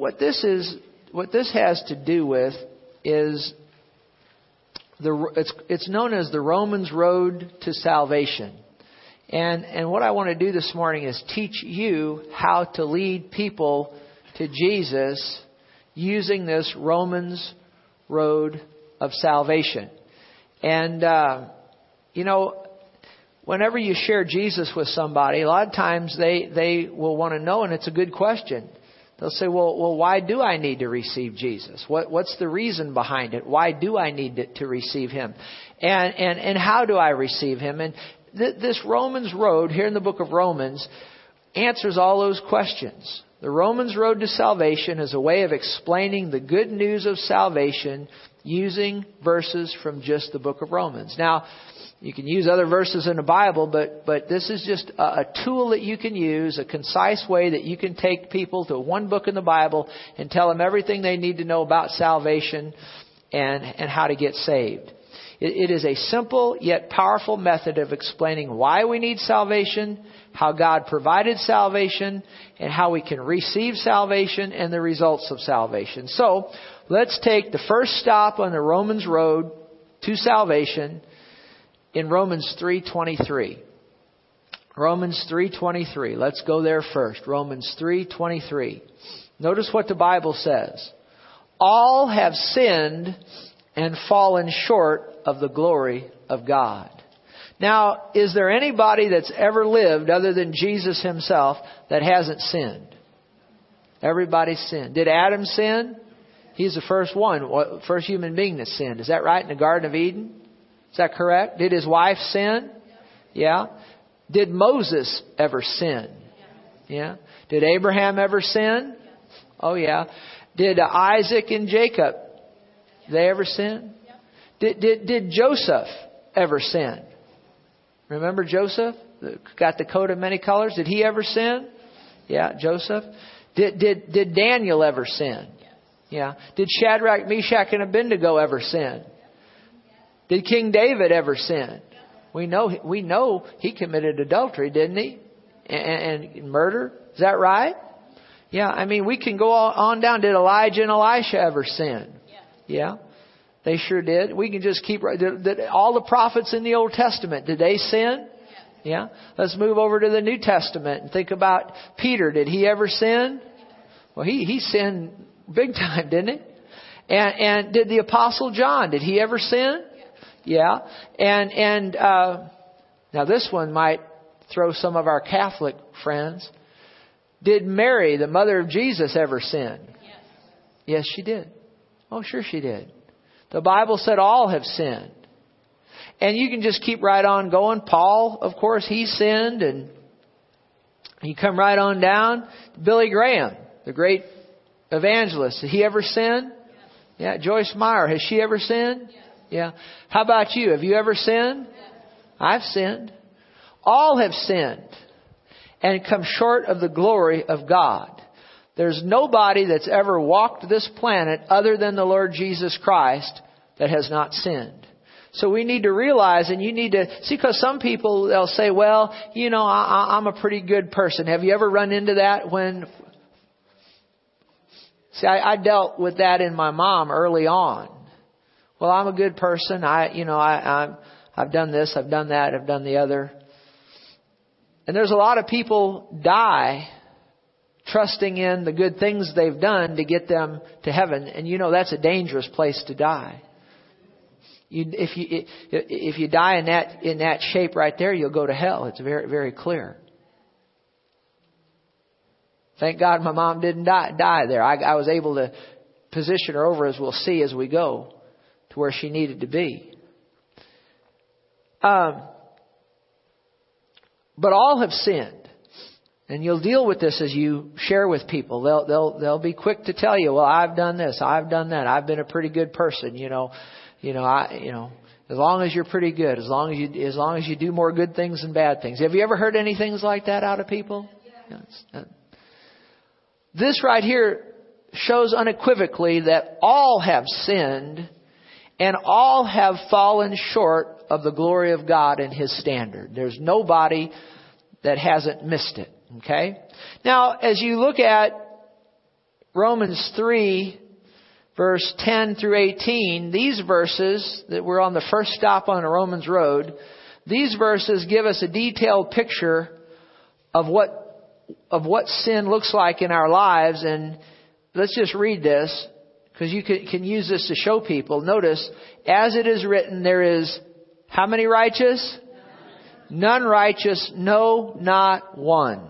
what this is, what this has to do with is the, it's, it's known as the Romans Road to Salvation. And, and what I want to do this morning is teach you how to lead people to Jesus using this Romans Road of Salvation. And, uh, you know, whenever you share Jesus with somebody, a lot of times they, they will want to know, and it's a good question. They'll say, well, well, why do I need to receive Jesus? What, what's the reason behind it? Why do I need to, to receive Him? And, and, and how do I receive Him? And th- this Romans road here in the book of Romans answers all those questions. The Romans road to salvation is a way of explaining the good news of salvation using verses from just the book of Romans. Now, you can use other verses in the Bible, but, but this is just a, a, tool that you can use, a concise way that you can take people to one book in the Bible and tell them everything they need to know about salvation and, and how to get saved. It, it is a simple yet powerful method of explaining why we need salvation, how God provided salvation, and how we can receive salvation and the results of salvation. So, let's take the first stop on the Romans road to salvation in Romans 3:23. Romans 3:23. Let's go there first. Romans 3:23. Notice what the Bible says. All have sinned and fallen short of the glory of God. Now, is there anybody that's ever lived other than Jesus himself that hasn't sinned? Everybody sinned. Did Adam sin? He's the first one, first human being that sinned. Is that right in the Garden of Eden? Is that correct? Did his wife sin? Yeah. Did Moses ever sin? Yeah. Did Abraham ever sin? Oh yeah. Did Isaac and Jacob they ever sin? Did did did Joseph ever sin? Remember Joseph? Got the coat of many colors. Did he ever sin? Yeah, Joseph. Did did did Daniel ever sin? Yeah. Did Shadrach, Meshach, and Abednego ever sin? Did King David ever sin? We know we know he committed adultery, didn't he? And, and murder. Is that right? Yeah. I mean, we can go on down. Did Elijah and Elisha ever sin? Yeah. They sure did. We can just keep all the prophets in the Old Testament. Did they sin? Yeah. Let's move over to the New Testament and think about Peter. Did he ever sin? Well, he he sinned big time, didn't he? And and did the Apostle John? Did he ever sin? Yeah. And, and, uh, now this one might throw some of our Catholic friends. Did Mary, the mother of Jesus, ever sin? Yes. Yes, she did. Oh, sure she did. The Bible said all have sinned. And you can just keep right on going. Paul, of course, he sinned and you come right on down. Billy Graham, the great evangelist, did he ever sin? Yeah, Joyce Meyer, has she ever sinned? Yeah. How about you? Have you ever sinned? I've sinned. All have sinned and come short of the glory of God. There's nobody that's ever walked this planet other than the Lord Jesus Christ that has not sinned. So we need to realize, and you need to see, because some people they'll say, "Well, you know, I, I'm a pretty good person." Have you ever run into that when? See, I, I dealt with that in my mom early on well, I'm a good person. I, you know, I, I'm, I've done this, I've done that, I've done the other. And there's a lot of people die trusting in the good things they've done to get them to heaven. And you know, that's a dangerous place to die. You, if you if you die in that in that shape right there, you'll go to hell. It's very very clear. Thank God my mom didn't die die there. I, I was able to position her over as we'll see as we go to where she needed to be. Um, but all have sinned. And you'll deal with this as you share with people. They'll, they'll, they'll be quick to tell you, well, I've done this, I've done that, I've been a pretty good person, you know, you know, I, you know, as long as you're pretty good, as long as you, as long as you do more good things than bad things. Have you ever heard any things like that out of people? Yeah. Uh, this right here shows unequivocally that all have sinned and all have fallen short of the glory of God and His standard. There's nobody that hasn't missed it. Okay? Now, as you look at Romans 3, verse 10 through 18, these verses that we're on the first stop on the Romans road, these verses give us a detailed picture of what of what sin looks like in our lives and let's just read this because you can, can use this to show people. Notice, as it is written, there is how many righteous? None righteous, no, not one.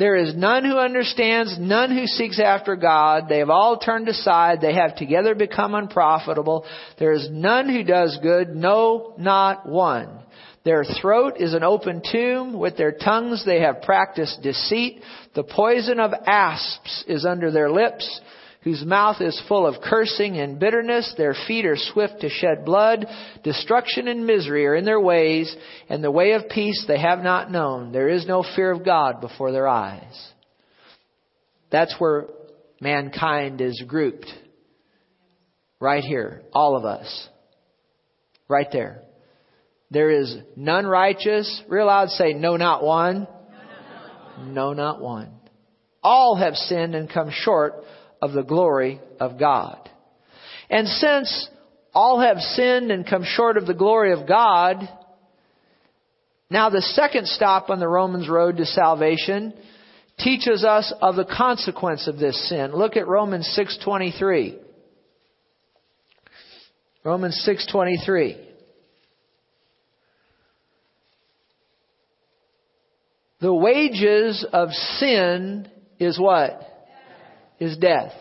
There is none who understands, none who seeks after God. They have all turned aside. They have together become unprofitable. There is none who does good, no, not one. Their throat is an open tomb. With their tongues they have practiced deceit. The poison of asps is under their lips whose mouth is full of cursing and bitterness. Their feet are swift to shed blood. Destruction and misery are in their ways, and the way of peace they have not known. There is no fear of God before their eyes. That's where mankind is grouped. Right here. All of us. Right there. There is none righteous. Real loud say, no, not one. No, not one. All have sinned and come short of the glory of God. And since all have sinned and come short of the glory of God, now the second stop on the Romans road to salvation teaches us of the consequence of this sin. Look at Romans 6:23. Romans 6:23. The wages of sin is what? Is death.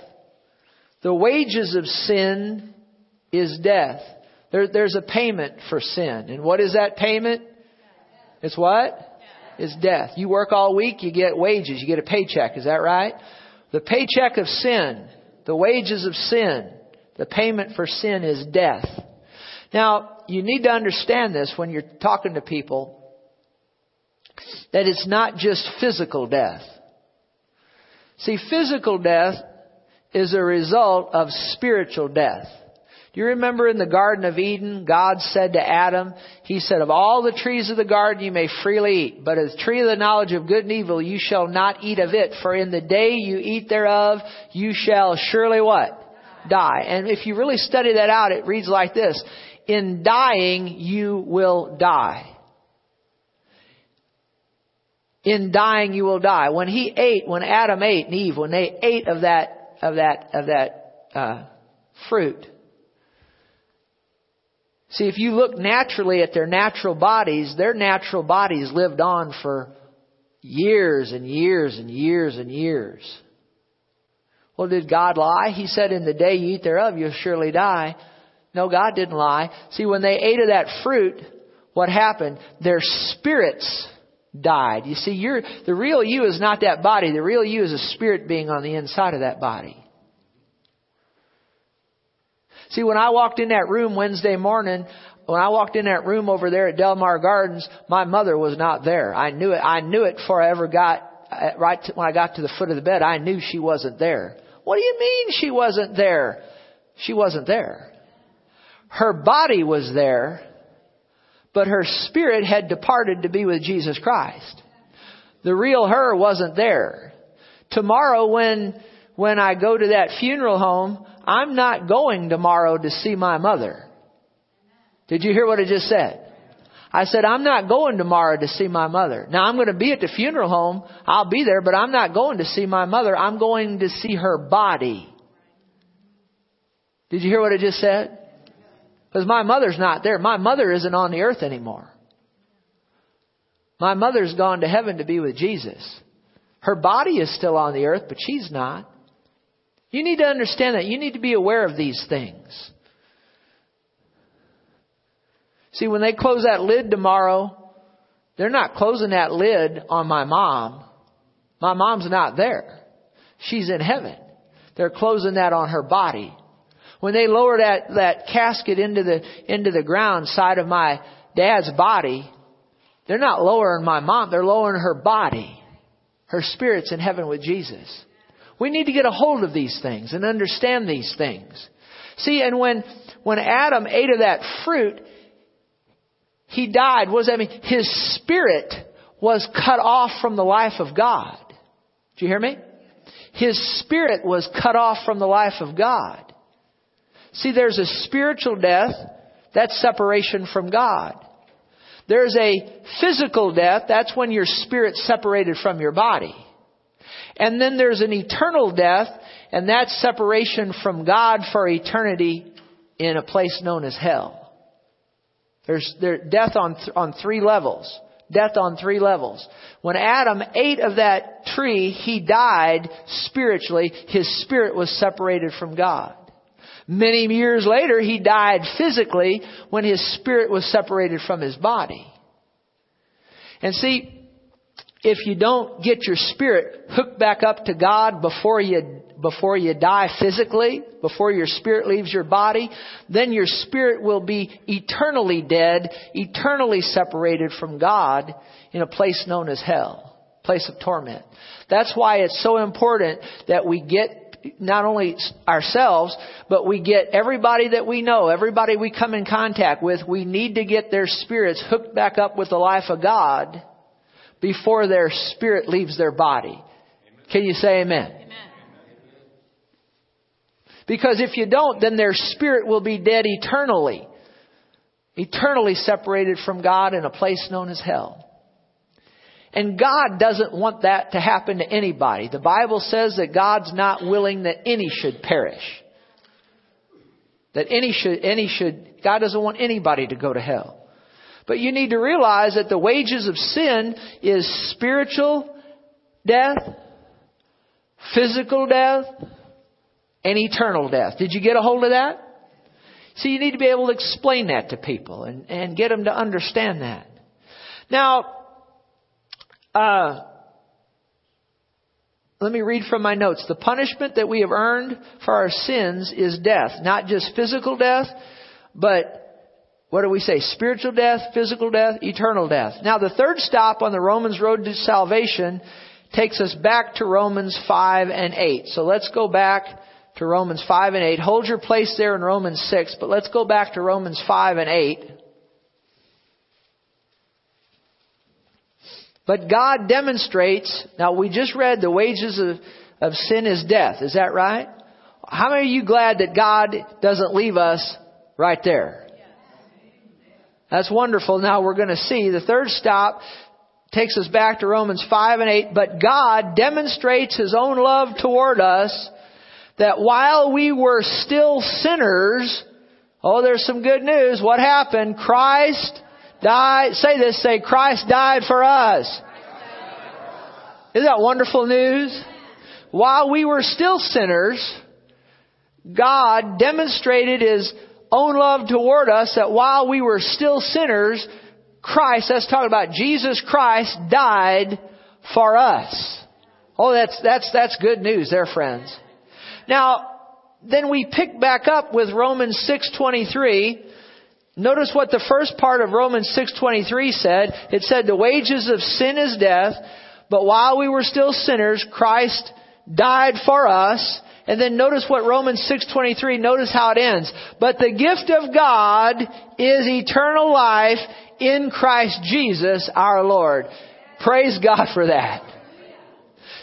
The wages of sin is death. There, there's a payment for sin. And what is that payment? It's what? It's death. You work all week, you get wages, you get a paycheck. Is that right? The paycheck of sin, the wages of sin, the payment for sin is death. Now, you need to understand this when you're talking to people that it's not just physical death. See, physical death is a result of spiritual death. Do you remember in the Garden of Eden, God said to Adam, He said, Of all the trees of the garden you may freely eat, but of the tree of the knowledge of good and evil you shall not eat of it, for in the day you eat thereof you shall surely what? Die. And if you really study that out, it reads like this. In dying you will die in dying you will die. When he ate, when Adam ate and Eve, when they ate of that of that of that uh, fruit. See, if you look naturally at their natural bodies, their natural bodies lived on for years and years and years and years. Well, did God lie? He said, "In the day you eat thereof, you'll surely die." No, God didn't lie. See, when they ate of that fruit, what happened? Their spirits died. You see, you're, the real you is not that body. The real you is a spirit being on the inside of that body. See, when I walked in that room Wednesday morning, when I walked in that room over there at Delmar Gardens, my mother was not there. I knew it. I knew it before I ever got uh, right to, when I got to the foot of the bed. I knew she wasn't there. What do you mean she wasn't there? She wasn't there. Her body was there, but her spirit had departed to be with Jesus Christ. The real her wasn't there. Tomorrow when, when I go to that funeral home, I'm not going tomorrow to see my mother. Did you hear what I just said? I said, I'm not going tomorrow to see my mother. Now I'm going to be at the funeral home. I'll be there, but I'm not going to see my mother. I'm going to see her body. Did you hear what I just said? Because my mother's not there. My mother isn't on the earth anymore. My mother's gone to heaven to be with Jesus. Her body is still on the earth, but she's not. You need to understand that. You need to be aware of these things. See, when they close that lid tomorrow, they're not closing that lid on my mom. My mom's not there. She's in heaven. They're closing that on her body. When they lower that, that casket into the, into the ground side of my dad's body, they're not lowering my mom, they're lowering her body. Her spirit's in heaven with Jesus. We need to get a hold of these things and understand these things. See, and when, when Adam ate of that fruit, he died. What does that mean? His spirit was cut off from the life of God. Do you hear me? his spirit was cut off from the life of God. See, there's a spiritual death, that's separation from God. There's a physical death, that's when your spirit's separated from your body. And then there's an eternal death, and that's separation from God for eternity in a place known as hell. There's there, death on, on three levels. Death on three levels. When Adam ate of that tree, he died spiritually. His spirit was separated from God. Many years later, he died physically when his spirit was separated from his body. And see, if you don't get your spirit hooked back up to God before you before you die physically, before your spirit leaves your body, then your spirit will be eternally dead, eternally separated from God in a place known as hell, place of torment. That's why it's so important that we get not only ourselves, but we get everybody that we know, everybody we come in contact with, we need to get their spirits hooked back up with the life of God before their spirit leaves their body. Can you say amen? amen? Because if you don't, then their spirit will be dead eternally. Eternally separated from God in a place known as hell. And God doesn't want that to happen to anybody. The Bible says that God's not willing that any should perish. That any should, any should, God doesn't want anybody to go to hell. But you need to realize that the wages of sin is spiritual death, physical death, and eternal death. Did you get a hold of that? See, you need to be able to explain that to people and, and get them to understand that. Now, uh, let me read from my notes. The punishment that we have earned for our sins is death. Not just physical death, but what do we say? Spiritual death, physical death, eternal death. Now the third stop on the Romans road to salvation takes us back to Romans 5 and 8. So let's go back to Romans 5 and 8. Hold your place there in Romans 6, but let's go back to Romans 5 and 8. But God demonstrates, now we just read the wages of, of sin is death. Is that right? How many of you glad that God doesn't leave us right there? That's wonderful. Now we're going to see the third stop takes us back to Romans 5 and 8. But God demonstrates His own love toward us that while we were still sinners, oh, there's some good news. What happened? Christ died, say this, say, Christ died for us. Isn't that wonderful news? While we were still sinners, God demonstrated His own love toward us that while we were still sinners, Christ, that's talking about Jesus Christ died for us. Oh, that's, that's, that's good news there, friends. Now, then we pick back up with Romans 623 Notice what the first part of Romans 6:23 said. It said the wages of sin is death, but while we were still sinners, Christ died for us. And then notice what Romans 6:23 notice how it ends. But the gift of God is eternal life in Christ Jesus our Lord. Praise God for that.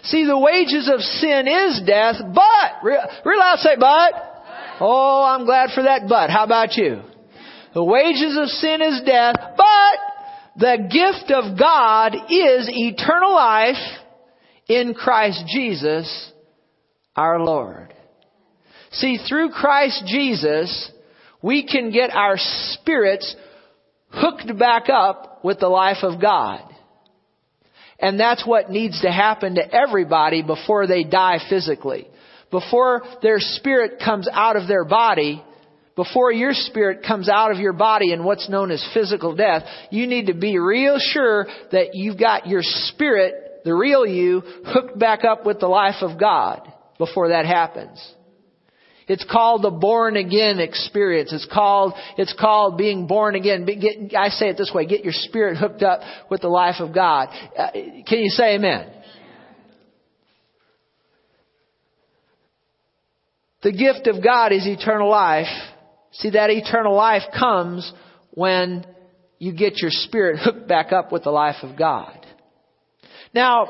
See, the wages of sin is death, but, real loud say but. Oh, I'm glad for that but. How about you? The wages of sin is death, but the gift of God is eternal life in Christ Jesus our Lord. See, through Christ Jesus, we can get our spirits hooked back up with the life of God. And that's what needs to happen to everybody before they die physically. Before their spirit comes out of their body, before your spirit comes out of your body in what's known as physical death, you need to be real sure that you've got your spirit, the real you, hooked back up with the life of God before that happens. It's called the born again experience. It's called, it's called being born again. Get, I say it this way, get your spirit hooked up with the life of God. Uh, can you say amen? The gift of God is eternal life See, that eternal life comes when you get your spirit hooked back up with the life of God. Now,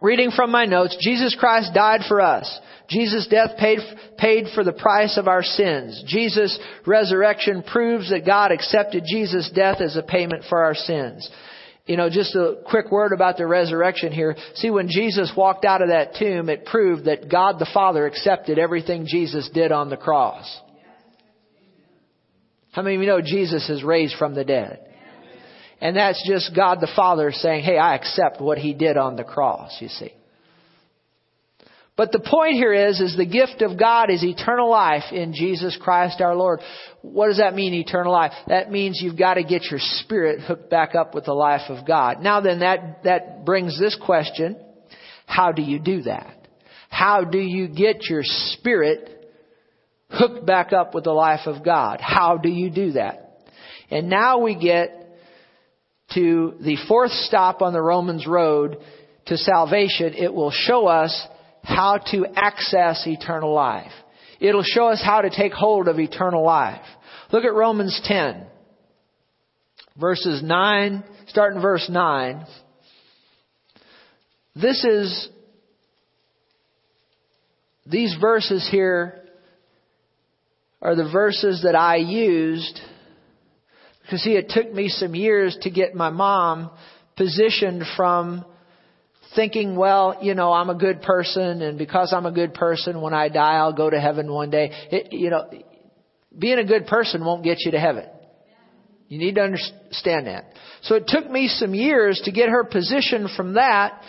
Reading from my notes, Jesus Christ died for us. Jesus' death paid, paid for the price of our sins. Jesus' resurrection proves that God accepted Jesus' death as a payment for our sins. You know, just a quick word about the resurrection here. See, when Jesus walked out of that tomb, it proved that God the Father accepted everything Jesus did on the cross. How many of you know Jesus is raised from the dead? And that's just God the Father saying, hey, I accept what He did on the cross, you see. But the point here is, is the gift of God is eternal life in Jesus Christ our Lord. What does that mean, eternal life? That means you've got to get your spirit hooked back up with the life of God. Now then, that, that brings this question. How do you do that? How do you get your spirit hooked back up with the life of God? How do you do that? And now we get to the fourth stop on the Romans road to salvation. It will show us how to access eternal life. It'll show us how to take hold of eternal life. Look at Romans 10, verses 9, starting verse 9. This is, these verses here are the verses that I used because see, it took me some years to get my mom positioned from thinking, well, you know, I'm a good person, and because I'm a good person, when I die, I'll go to heaven one day. It, you know, being a good person won't get you to heaven. You need to understand that. So it took me some years to get her positioned from that.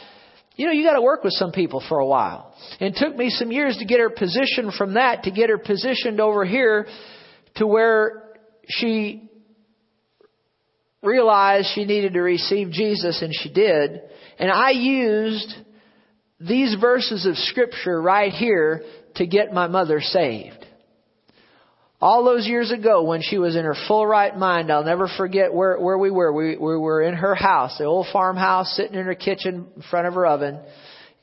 You know, you got to work with some people for a while. And it took me some years to get her positioned from that to get her positioned over here to where she realized she needed to receive Jesus, and she did. And I used these verses of scripture right here to get my mother saved. All those years ago when she was in her full right mind, I'll never forget where, where we were. We, we were in her house, the old farmhouse, sitting in her kitchen in front of her oven.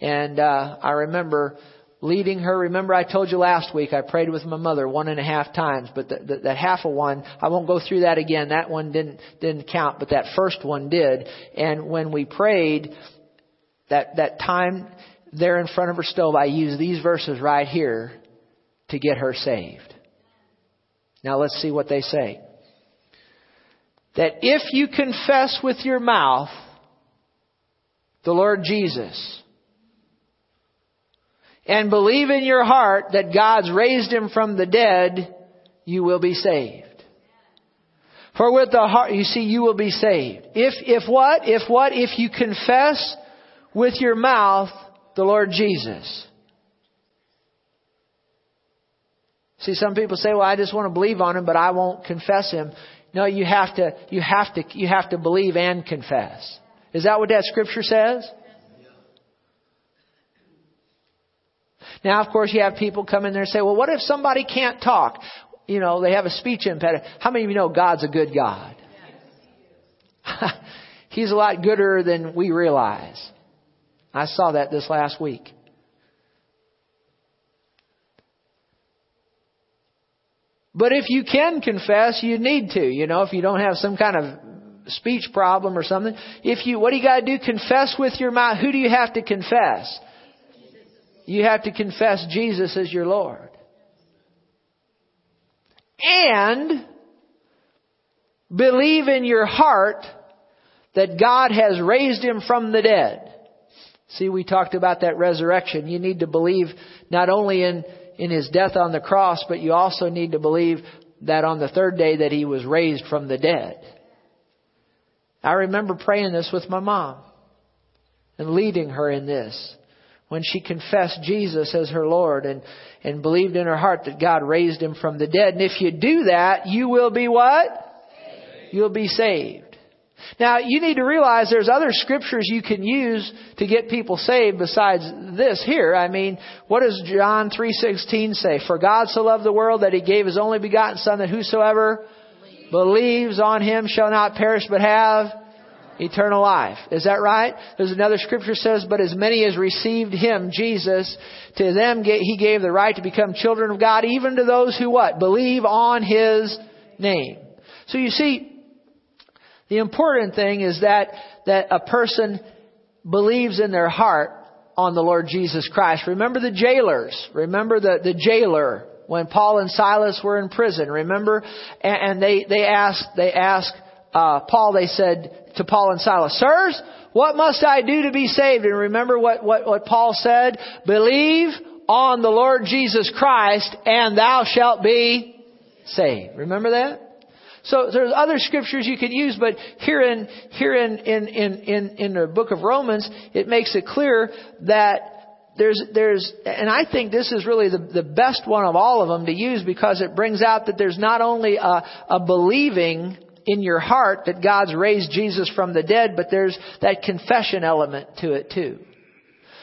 And, uh, I remember leading her. Remember I told you last week I prayed with my mother one and a half times, but the, the, that half of one, I won't go through that again. That one didn't, didn't count, but that first one did. And when we prayed, that, that time there in front of her stove, I used these verses right here to get her saved. Now let's see what they say. That if you confess with your mouth the Lord Jesus, and believe in your heart that God's raised him from the dead, you will be saved. For with the heart, you see, you will be saved. If, if what? If what? If you confess with your mouth the Lord Jesus. See, some people say, well, I just want to believe on him, but I won't confess him. No, you have to, you have to, you have to believe and confess. Is that what that scripture says? Now, of course, you have people come in there and say, well, what if somebody can't talk? You know, they have a speech impediment. How many of you know God's a good God? He's a lot gooder than we realize. I saw that this last week. But if you can confess, you need to. You know, if you don't have some kind of speech problem or something, if you, what do you got to do? Confess with your mouth. Who do you have to confess? You have to confess Jesus as your Lord. And believe in your heart that God has raised him from the dead. See, we talked about that resurrection. You need to believe not only in, in his death on the cross, but you also need to believe that on the third day that he was raised from the dead. I remember praying this with my mom and leading her in this when she confessed Jesus as her Lord and, and believed in her heart that God raised him from the dead. And if you do that, you will be what? Saved. You'll be saved. Now, you need to realize there's other scriptures you can use to get people saved besides this here. I mean, what does John 3:16 say? For God so loved the world that he gave his only begotten son that whosoever believes, believes on him shall not perish but have eternal life. Is that right? There's another scripture says, but as many as received him, Jesus, to them he gave the right to become children of God, even to those who what? Believe on his name. So you see, the important thing is that, that a person believes in their heart on the Lord Jesus Christ. Remember the jailers. Remember the, the jailer when Paul and Silas were in prison. Remember? And, and they, they asked, they asked, uh, Paul, they said to Paul and Silas, Sirs, what must I do to be saved? And remember what, what, what Paul said? Believe on the Lord Jesus Christ and thou shalt be saved. Remember that? So there's other scriptures you could use, but here in here in in in in, in the book of Romans, it makes it clear that there's there's and I think this is really the, the best one of all of them to use because it brings out that there's not only a, a believing in your heart that God's raised Jesus from the dead, but there's that confession element to it too.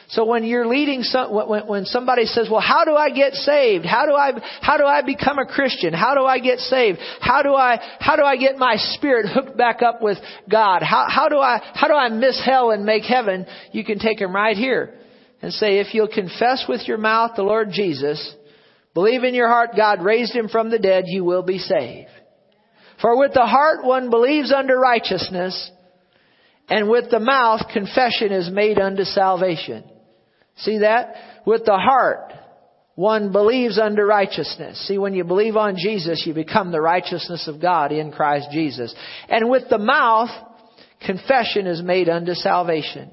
So when you're leading some, when, when somebody says, well, how do I get saved? How do I, how do I become a Christian? How do I get saved? How do I, how do I get my spirit hooked back up with God? How, how do I, how do I miss hell and make heaven? You can take them right here and say, if you'll confess with your mouth the Lord Jesus, believe in your heart God raised him from the dead, you will be saved. For with the heart one believes unto righteousness, and with the mouth confession is made unto salvation. See that? With the heart, one believes unto righteousness. See, when you believe on Jesus, you become the righteousness of God in Christ Jesus. And with the mouth, confession is made unto salvation.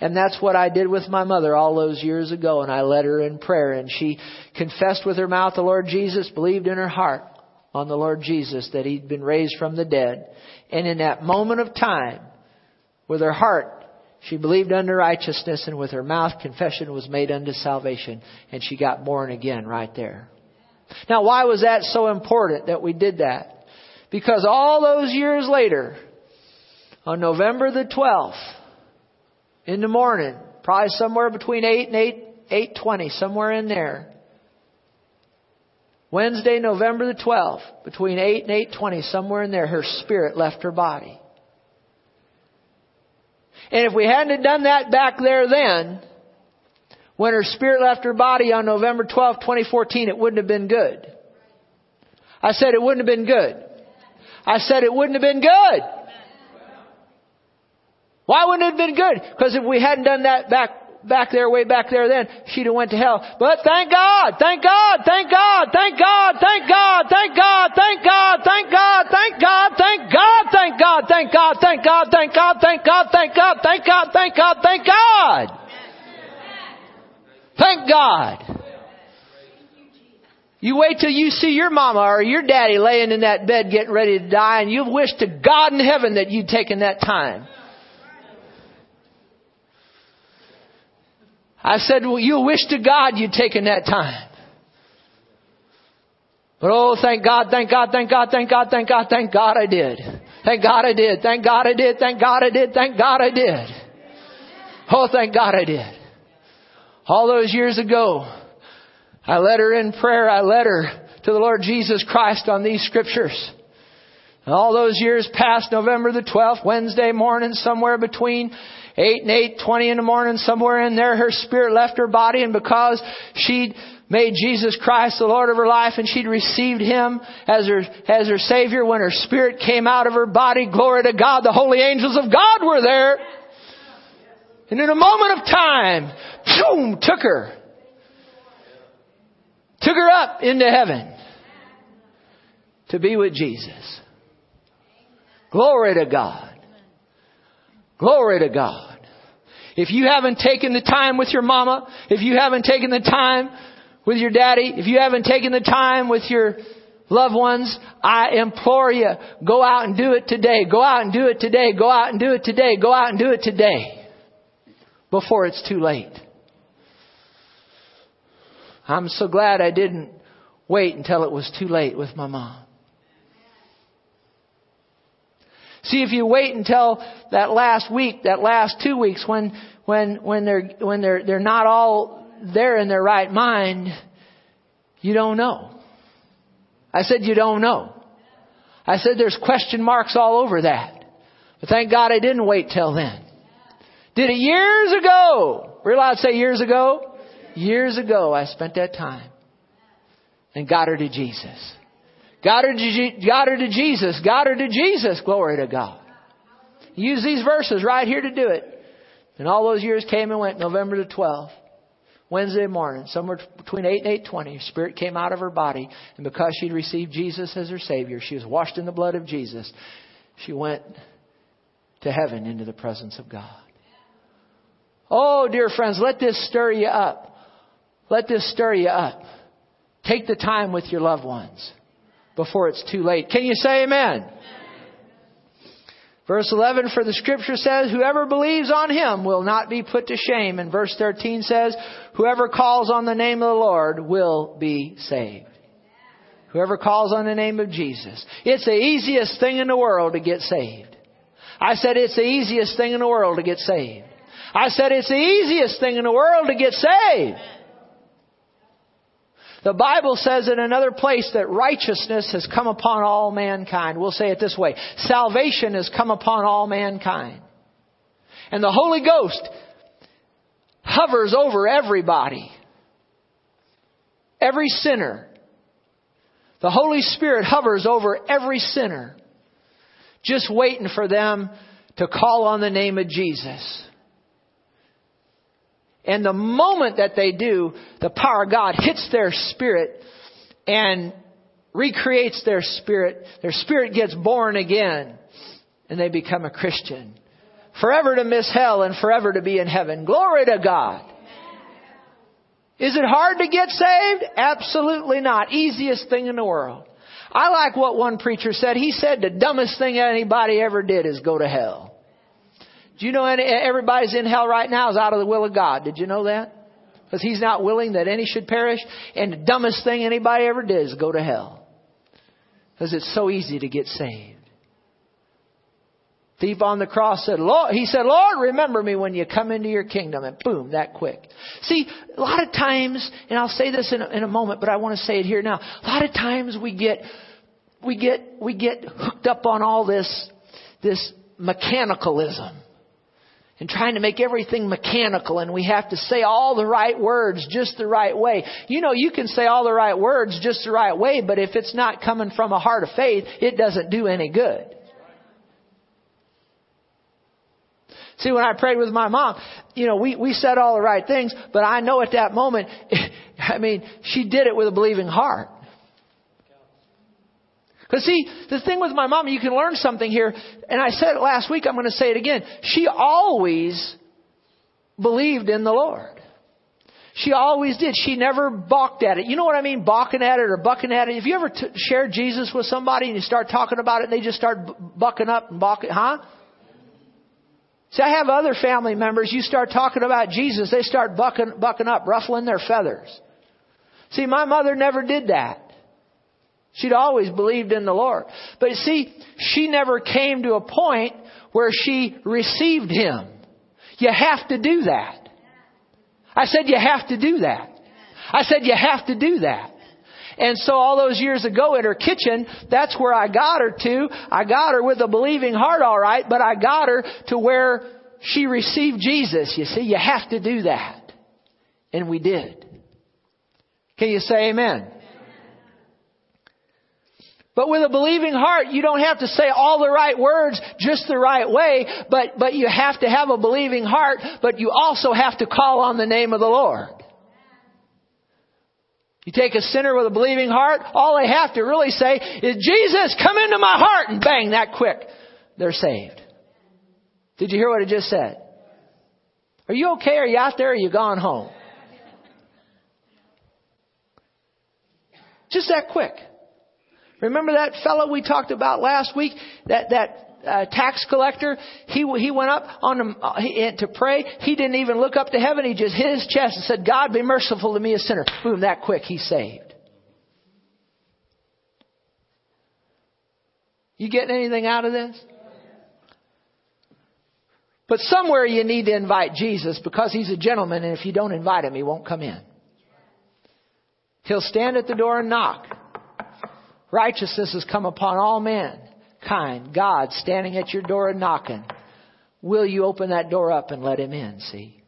And that's what I did with my mother all those years ago. And I led her in prayer and she confessed with her mouth the Lord Jesus, believed in her heart on the Lord Jesus that He'd been raised from the dead. And in that moment of time, with her heart she believed unto righteousness, and with her mouth confession was made unto salvation, and she got born again right there. Now, why was that so important that we did that? Because all those years later, on November the 12th, in the morning, probably somewhere between 8 and 8, 8.20, somewhere in there, Wednesday, November the 12th, between 8 and 8.20, somewhere in there, her spirit left her body. And if we hadn't done that back there then, when her spirit left her body on November 12, 2014, it wouldn't have been good. I said it wouldn't have been good. I said it wouldn't have been good. Why wouldn't it have been good? Because if we hadn't done that back back there, way back there then, she'd have went to hell. But thank God, thank God, thank God, thank God, thank God, thank God, thank God, thank God, thank God, thank God, thank God, thank God, thank God, thank God, thank God, thank God, thank God, thank God, thank God. You wait till you see your mama or your daddy laying in that bed getting ready to die and you wish to God in heaven that you'd taken that time. I said, well, you wish to God you'd taken that time. But oh, thank God, thank God, thank God, thank God, thank God, thank God I did. Thank God I did. Thank God I did. Thank God I did. Thank God I did. Oh, thank God I did. All those years ago, I led her in prayer. I led her to the Lord Jesus Christ on these scriptures. And all those years past November the 12th, Wednesday morning, somewhere between 8 and 8.20 in the morning, somewhere in there, her spirit left her body, and because she'd made Jesus Christ the Lord of her life and she'd received Him as her, as her Savior, when her spirit came out of her body, glory to God, the holy angels of God were there. And in a moment of time, boom, took her. Took her up into heaven to be with Jesus. Glory to God. Glory to God. If you haven't taken the time with your mama, if you haven't taken the time with your daddy, if you haven't taken the time with your loved ones, I implore you, go out and do it today. Go out and do it today. Go out and do it today. Go out and do it today. Before it's too late. I'm so glad I didn't wait until it was too late with my mom. See, if you wait until that last week, that last two weeks, when when when they're when they're they're not all there in their right mind, you don't know. I said you don't know. I said there's question marks all over that. But thank God I didn't wait till then. Did it years ago. We're allowed to say years ago? Years ago I spent that time and got her to Jesus. Got her, to, got her to Jesus. Got her to Jesus. Glory to God. Use these verses right here to do it. And all those years came and went. November the 12th, Wednesday morning, somewhere between 8 and 8.20, spirit came out of her body. And because she'd received Jesus as her Savior, she was washed in the blood of Jesus. She went to heaven into the presence of God. Oh, dear friends, let this stir you up. Let this stir you up. Take the time with your loved ones before it's too late. Can you say amen? Verse 11, for the scripture says, whoever believes on him will not be put to shame. And verse 13 says, whoever calls on the name of the Lord will be saved. Whoever calls on the name of Jesus. It's the easiest thing in the world to get saved. I said it's the easiest thing in the world to get saved. I said it's the easiest thing in the world to get saved. The Bible says in another place that righteousness has come upon all mankind. We'll say it this way. Salvation has come upon all mankind. And the Holy Ghost hovers over everybody. Every sinner. The Holy Spirit hovers over every sinner. Just waiting for them to call on the name of Jesus. And the moment that they do, the power of God hits their spirit and recreates their spirit. Their spirit gets born again and they become a Christian. Forever to miss hell and forever to be in heaven. Glory to God. Is it hard to get saved? Absolutely not. Easiest thing in the world. I like what one preacher said. He said the dumbest thing anybody ever did is go to hell. Do you know any, everybody's in hell right now is out of the will of God? Did you know that? Because He's not willing that any should perish. And the dumbest thing anybody ever did is go to hell. Because it's so easy to get saved. Thief on the cross said, Lord, he said, Lord, remember me when you come into your kingdom. And boom, that quick. See, a lot of times, and I'll say this in a, in a moment, but I want to say it here now. A lot of times we get, we get, we get hooked up on all this, this mechanicalism and trying to make everything mechanical and we have to say all the right words just the right way. You know, you can say all the right words just the right way, but if it's not coming from a heart of faith, it doesn't do any good. See, when I prayed with my mom, you know, we, we said all the right things, but I know at that moment, I mean, she did it with a believing heart. Because see, the thing with my mom, you can learn something here, and I said it last week, I'm going to say it again. She always believed in the Lord. She always did. She never balked at it. You know what I mean? Balking at it or bucking at it. If you ever t- Jesus with somebody and you start talking about it and they just start b- bucking up and balking, huh? See, I have other family members, you start talking about Jesus, they start bucking, bucking up, ruffling their feathers. See, my mother never did that. She'd always believed in the Lord. But see, she never came to a point where she received Him. You have to do that. I said you have to do that. I said you have to do that. And so all those years ago in her kitchen, that's where I got her to. I got her with a believing heart alright, but I got her to where she received Jesus. You see, you have to do that. And we did. Can you say amen? But with a believing heart, you don't have to say all the right words just the right way, but, but you have to have a believing heart, but you also have to call on the name of the Lord. You take a sinner with a believing heart, all they have to really say is, Jesus, come into my heart, and bang, that quick, they're saved. Did you hear what I just said? Are you okay? Are you out there? Or are you gone home? Just that quick. Remember that fellow we talked about last week? That, that uh, tax collector, he, he went up on him, uh, to pray. He didn't even look up to heaven. He just hit his chest and said, God be merciful to me a sinner. Boom, that quick, he's saved. You getting anything out of this? But somewhere you need to invite Jesus because he's a gentleman and if you don't invite him, he won't come in. He'll stand at the door and knock. Righteousness has come upon all mankind. God standing at your door and knocking. Will you open that door up and let him in? See?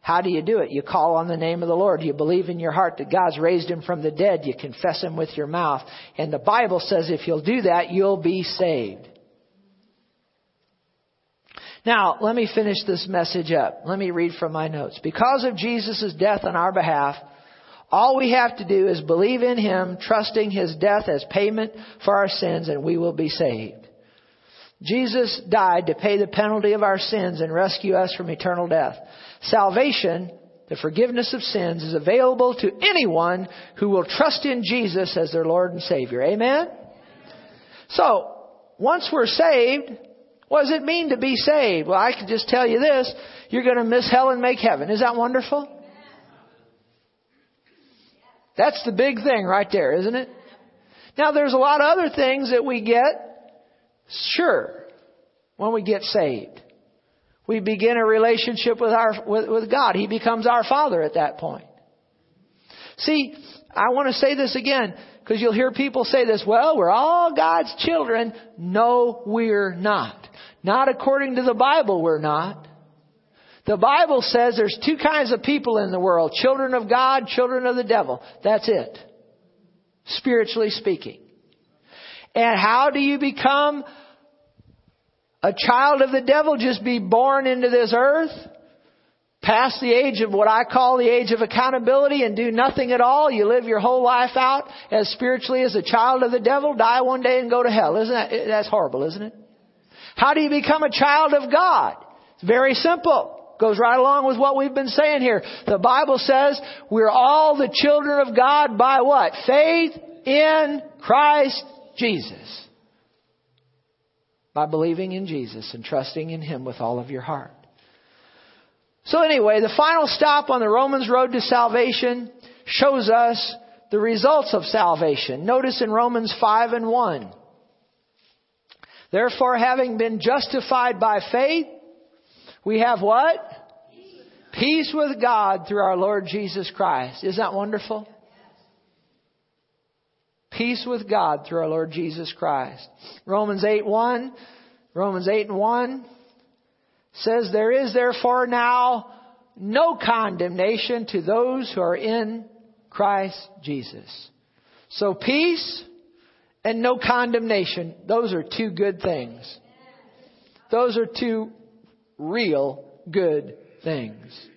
How do you do it? You call on the name of the Lord. You believe in your heart that God's raised him from the dead. You confess him with your mouth. And the Bible says if you'll do that, you'll be saved. Now, let me finish this message up. Let me read from my notes. Because of Jesus' death on our behalf, all we have to do is believe in Him, trusting His death as payment for our sins, and we will be saved. Jesus died to pay the penalty of our sins and rescue us from eternal death. Salvation, the forgiveness of sins, is available to anyone who will trust in Jesus as their Lord and Savior. Amen? So, once we're saved, what does it mean to be saved? Well, I can just tell you this. You're going to miss hell and make heaven. Is that wonderful? That's the big thing right there, isn't it? Now there's a lot of other things that we get, sure, when we get saved. We begin a relationship with our, with, with God. He becomes our Father at that point. See, I want to say this again, because you'll hear people say this, well, we're all God's children. No, we're not. Not according to the Bible, we're not. The Bible says there's two kinds of people in the world children of God, children of the devil. That's it. Spiritually speaking. And how do you become a child of the devil? Just be born into this earth? Past the age of what I call the age of accountability and do nothing at all. You live your whole life out as spiritually as a child of the devil, die one day and go to hell. Isn't that, that's horrible, isn't it? How do you become a child of God? It's very simple. Goes right along with what we've been saying here. The Bible says we're all the children of God by what? Faith in Christ Jesus. By believing in Jesus and trusting in Him with all of your heart. So anyway, the final stop on the Romans road to salvation shows us the results of salvation. Notice in Romans 5 and 1. Therefore, having been justified by faith, we have what? Peace with God through our Lord Jesus Christ. Isn't that wonderful? Peace with God through our Lord Jesus Christ. Romans 8 1, Romans 8 and 1 says, There is therefore now no condemnation to those who are in Christ Jesus. So peace and no condemnation, those are two good things. Those are two real good things.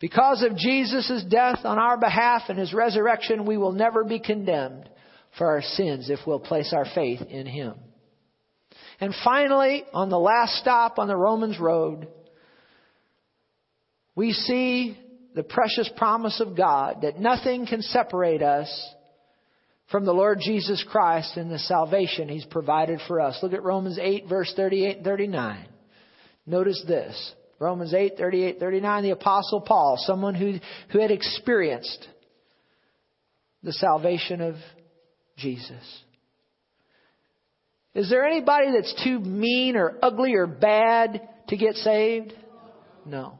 Because of Jesus' death on our behalf and His resurrection, we will never be condemned for our sins if we'll place our faith in Him. And finally, on the last stop on the Romans road, we see the precious promise of God that nothing can separate us from the Lord Jesus Christ and the salvation He's provided for us. Look at Romans 8 verse 38 and 39. Notice this. Romans 8, 38, 39, the apostle Paul, someone who, who had experienced the salvation of Jesus. Is there anybody that's too mean or ugly or bad to get saved? No.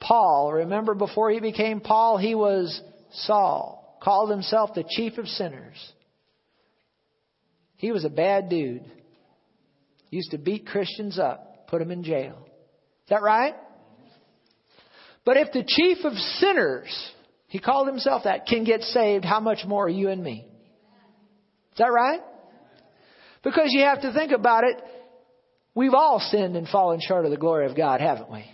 Paul, remember before he became Paul, he was Saul, called himself the chief of sinners. He was a bad dude. Used to beat Christians up, put him in jail. Is that right? But if the chief of sinners, he called himself that, can get saved, how much more are you and me? Is that right? Because you have to think about it. We've all sinned and fallen short of the glory of God, haven't we?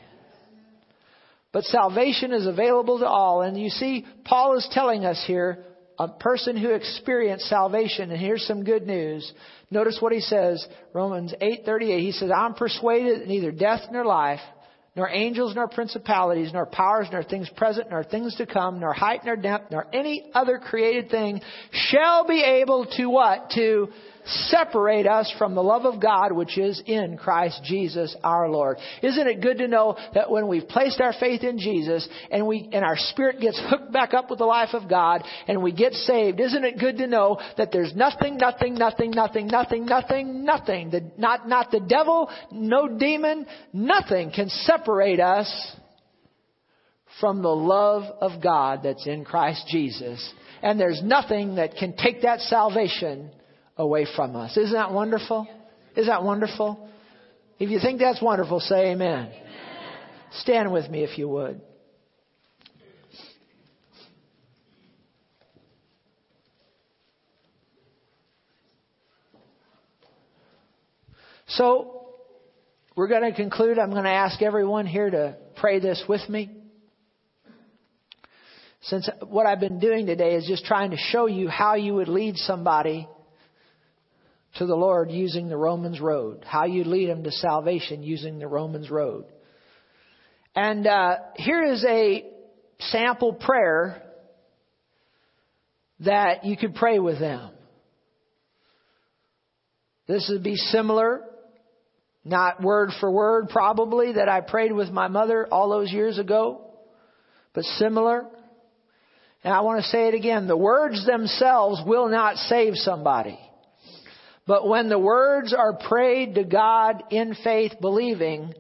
But salvation is available to all. And you see, Paul is telling us here, a person who experienced salvation, and here's some good news. Notice what he says, Romans 8:38. He says, "I'm persuaded that neither death nor life, nor angels nor principalities, nor powers, nor things present, nor things to come, nor height nor depth, nor any other created thing shall be able to what? To separate us from the love of God which is in Christ Jesus our Lord. Isn't it good to know that when we've placed our faith in Jesus and we and our spirit gets hooked back up with the life of God and we get saved, isn't it good to know that there's nothing, nothing, nothing, nothing, nothing, nothing, nothing, the, not not the devil, no demon, nothing can separate us from the love of God that's in Christ Jesus. And there's nothing that can take that salvation away from us. Isn't that wonderful? Isn't that wonderful? If you think that's wonderful, say amen. amen. Stand with me if you would. So, we're going to conclude. I'm going to ask everyone here to pray this with me. Since what I've been doing today is just trying to show you how you would lead somebody to the Lord using the Romans road, how you lead them to salvation using the Romans road. And uh, here is a sample prayer that you could pray with them. This would be similar, not word for word probably, that I prayed with my mother all those years ago, but similar. And I want to say it again. The words themselves will not save somebody. But when the words are prayed to God in faith, believing,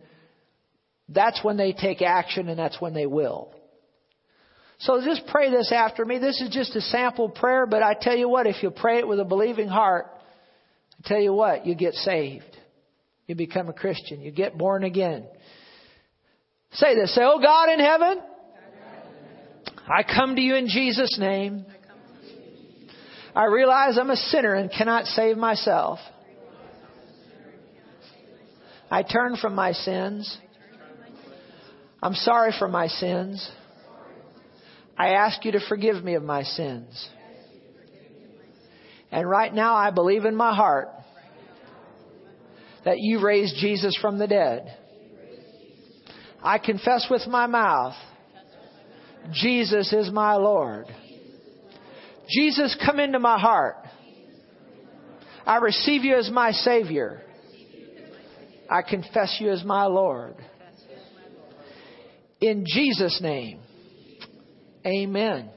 that's when they take action and that's when they will. So just pray this after me. This is just a sample prayer, but I tell you what, if you pray it with a believing heart, I tell you what, you get saved. You become a Christian. You get born again. Say this. Say, Oh God in heaven, I come to you in Jesus' name. I realize I'm a sinner and cannot save myself. I turn from my sins. I'm sorry for my sins. I ask you to forgive me of my sins. And right now I believe in my heart that you raised Jesus from the dead. I confess with my mouth Jesus is my Lord. Jesus, come into my heart. I receive you as my Savior. I confess you as my Lord. In Jesus' name. Amen.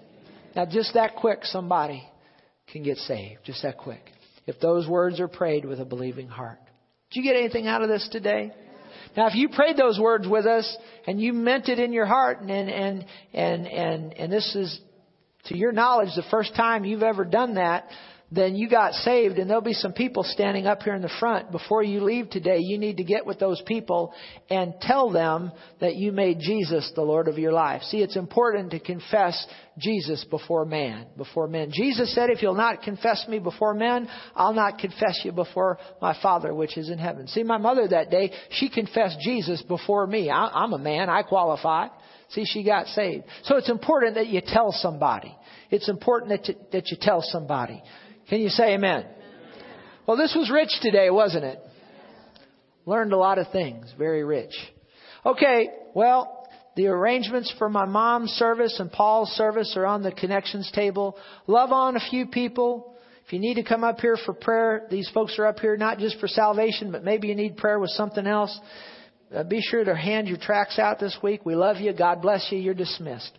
Now, just that quick, somebody can get saved. Just that quick. If those words are prayed with a believing heart. Did you get anything out of this today? Now, if you prayed those words with us and you meant it in your heart, and and and and and this is to your knowledge the first time you've ever done that, then you got saved and there'll be some people standing up here in the front. Before you leave today, you need to get with those people and tell them that you made Jesus the Lord of your life. See, it's important to confess Jesus before man, before men. Jesus said, if you'll not confess me before men, I'll not confess you before my Father which is in heaven. See, my mother that day, she confessed Jesus before me. I'm a man, I qualify. See, she got saved. So it's important that you tell somebody. It's important that you, that you tell somebody. Can you say amen? Well, this was rich today, wasn't it? Learned a lot of things. Very rich. Okay, well, the arrangements for my mom's service and Paul's service are on the connections table. Love on a few people. If you need to come up here for prayer, these folks are up here not just for salvation, but maybe you need prayer with something else. Uh, be sure to hand your tracts out this week. We love you. God bless you. You're dismissed.